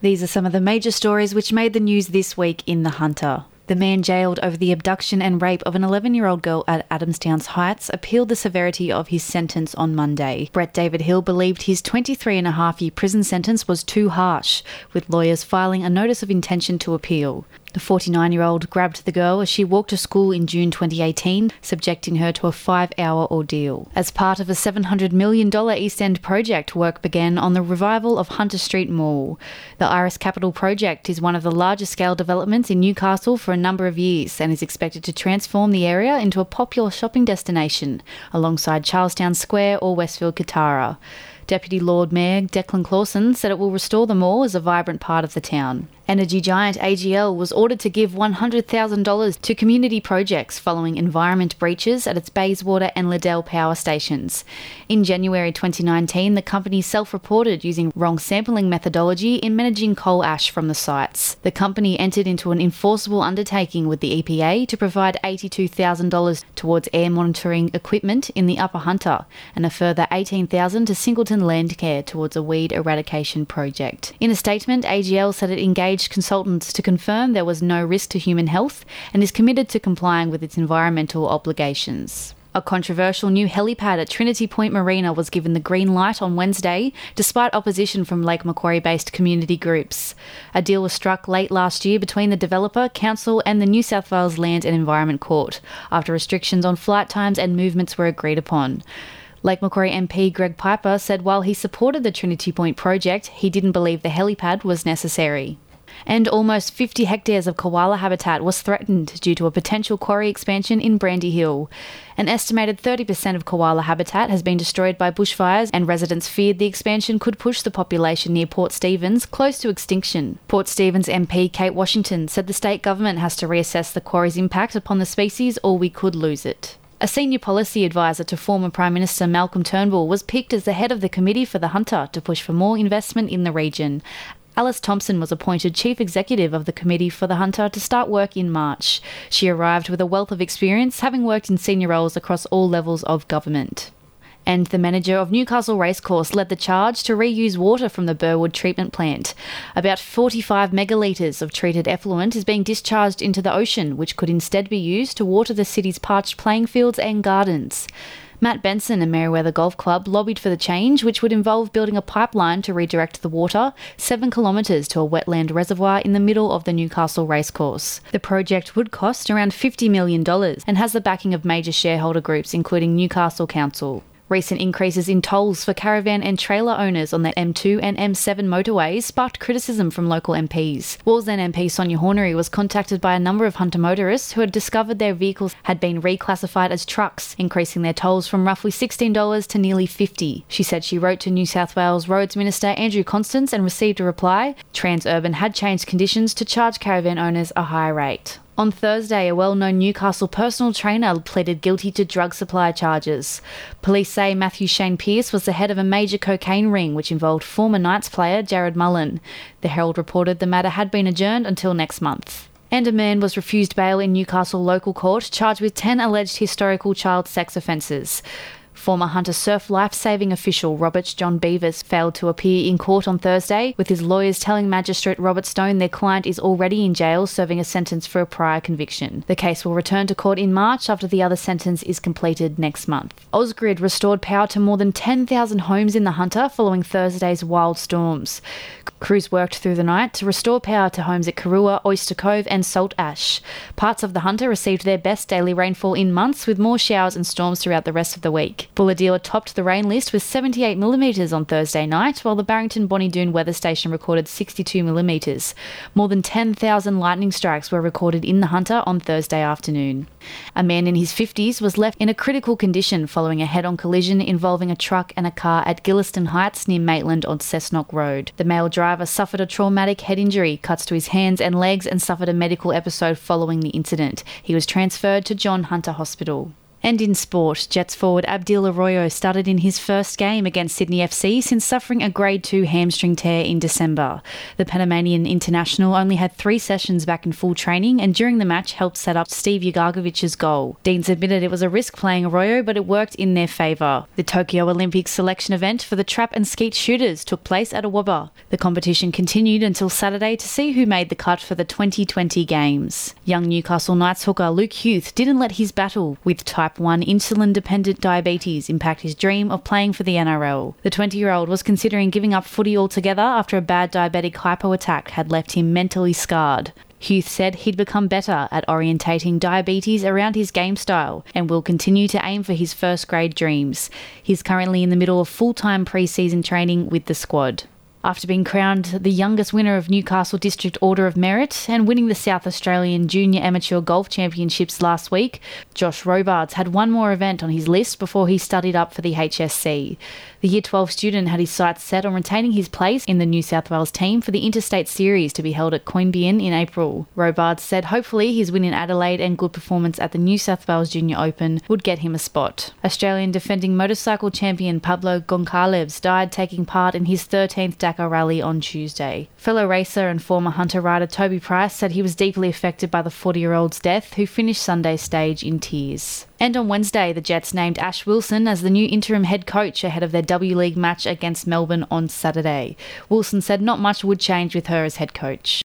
These are some of the major stories which made the news this week in The Hunter. The man jailed over the abduction and rape of an 11 year old girl at Adamstown's Heights appealed the severity of his sentence on Monday. Brett David Hill believed his 23 and a half year prison sentence was too harsh, with lawyers filing a notice of intention to appeal. The 49 year old grabbed the girl as she walked to school in June 2018, subjecting her to a five hour ordeal. As part of a $700 million East End project, work began on the revival of Hunter Street Mall. The Iris Capital project is one of the largest scale developments in Newcastle for a number of years and is expected to transform the area into a popular shopping destination alongside Charlestown Square or Westfield Kotara. Deputy Lord Mayor Declan Clausen said it will restore the mall as a vibrant part of the town. Energy giant AGL was ordered to give $100,000 to community projects following environment breaches at its Bayswater and Liddell power stations. In January 2019, the company self reported using wrong sampling methodology in managing coal ash from the sites. The company entered into an enforceable undertaking with the EPA to provide $82,000 towards air monitoring equipment in the Upper Hunter and a further $18,000 to Singleton Landcare towards a weed eradication project. In a statement, AGL said it engaged consultants to confirm there was no risk to human health and is committed to complying with its environmental obligations. A controversial new helipad at Trinity Point Marina was given the green light on Wednesday, despite opposition from Lake Macquarie based community groups. A deal was struck late last year between the developer, council, and the New South Wales Land and Environment Court, after restrictions on flight times and movements were agreed upon. Lake Macquarie MP Greg Piper said while he supported the Trinity Point project, he didn't believe the helipad was necessary and almost 50 hectares of koala habitat was threatened due to a potential quarry expansion in Brandy Hill. An estimated 30% of koala habitat has been destroyed by bushfires, and residents feared the expansion could push the population near Port Stephens close to extinction. Port Stephens MP Kate Washington said the state government has to reassess the quarry's impact upon the species or we could lose it. A senior policy advisor to former Prime Minister Malcolm Turnbull was picked as the head of the committee for the Hunter to push for more investment in the region. Alice Thompson was appointed Chief Executive of the Committee for the Hunter to start work in March. She arrived with a wealth of experience, having worked in senior roles across all levels of government. And the manager of Newcastle Racecourse led the charge to reuse water from the Burwood treatment plant. About 45 megalitres of treated effluent is being discharged into the ocean, which could instead be used to water the city's parched playing fields and gardens. Matt Benson and Merewether Golf Club lobbied for the change, which would involve building a pipeline to redirect the water seven kilometres to a wetland reservoir in the middle of the Newcastle racecourse. The project would cost around $50 million and has the backing of major shareholder groups, including Newcastle Council. Recent increases in tolls for caravan and trailer owners on the M2 and M7 motorways sparked criticism from local MPs. Wallsend MP Sonia Hornery was contacted by a number of Hunter motorists who had discovered their vehicles had been reclassified as trucks, increasing their tolls from roughly $16 to nearly 50. She said she wrote to New South Wales Roads Minister Andrew Constance and received a reply. Transurban had changed conditions to charge caravan owners a higher rate. On Thursday, a well known Newcastle personal trainer pleaded guilty to drug supply charges. Police say Matthew Shane Pearce was the head of a major cocaine ring which involved former Knights player Jarrod Mullen. The Herald reported the matter had been adjourned until next month. And a man was refused bail in Newcastle local court charged with 10 alleged historical child sex offences. Former Hunter Surf life saving official Robert John Beavers failed to appear in court on Thursday, with his lawyers telling Magistrate Robert Stone their client is already in jail serving a sentence for a prior conviction. The case will return to court in March after the other sentence is completed next month. Ausgrid restored power to more than 10,000 homes in the Hunter following Thursday's wild storms. Crews worked through the night to restore power to homes at Karuah, Oyster Cove, and Salt Ash. Parts of the Hunter received their best daily rainfall in months, with more showers and storms throughout the rest of the week. Bulahdelah topped the rain list with 78 millimetres on Thursday night, while the Barrington Bonnie Doon weather station recorded 62 millimetres. More than 10,000 lightning strikes were recorded in the Hunter on Thursday afternoon. A man in his 50s was left in a critical condition following a head on collision involving a truck and a car at Gillieston Heights near Maitland on Cessnock Road. The male driver suffered a traumatic head injury, cuts to his hands and legs, and suffered a medical episode following the incident. He was transferred to John Hunter Hospital. And in sport, Jets forward Abdiel Arroyo started in his first game against Sydney FC since suffering a grade 2 hamstring tear in December. The Panamanian international only had three sessions back in full training and during the match helped set up Steve Ugarkovic's goal. Deans admitted it was a risk playing Arroyo, but it worked in their favour. The Tokyo Olympics selection event for the trap and skeet shooters took place at Awaba. The competition continued until Saturday to see who made the cut for the 2020 Games. Young Newcastle Knights hooker Luke Huth didn't let his battle with type 1 insulin dependent diabetes impact his dream of playing for the NRL. The 20 year old was considering giving up footy altogether after a bad diabetic hypo attack had left him mentally scarred. Huth said he'd become better at orientating diabetes around his game style and will continue to aim for his first grade dreams. He's currently in the middle of full time pre season training with the squad. After being crowned the youngest winner of Newcastle District Order of Merit and winning the South Australian Junior Amateur Golf Championships last week, Josh Robards had one more event on his list before he studied up for the HSC. The Year 12 student had his sights set on retaining his place in the New South Wales team for the Interstate Series to be held at Queanbeyan in April. Robards said hopefully his win in Adelaide and good performance at the New South Wales Junior Open would get him a spot. Australian defending motorcycle champion Paulo Goncalves died taking part in his 13th Dakar rally on Tuesday. Fellow racer and former hunter rider Toby Price said he was deeply affected by the 40 year old's death, who finished Sunday's stage in tears. And on Wednesday, the Jets named Ash Wilson as the new interim head coach ahead of their W League match against Melbourne on Saturday. Wilson said not much would change with her as head coach.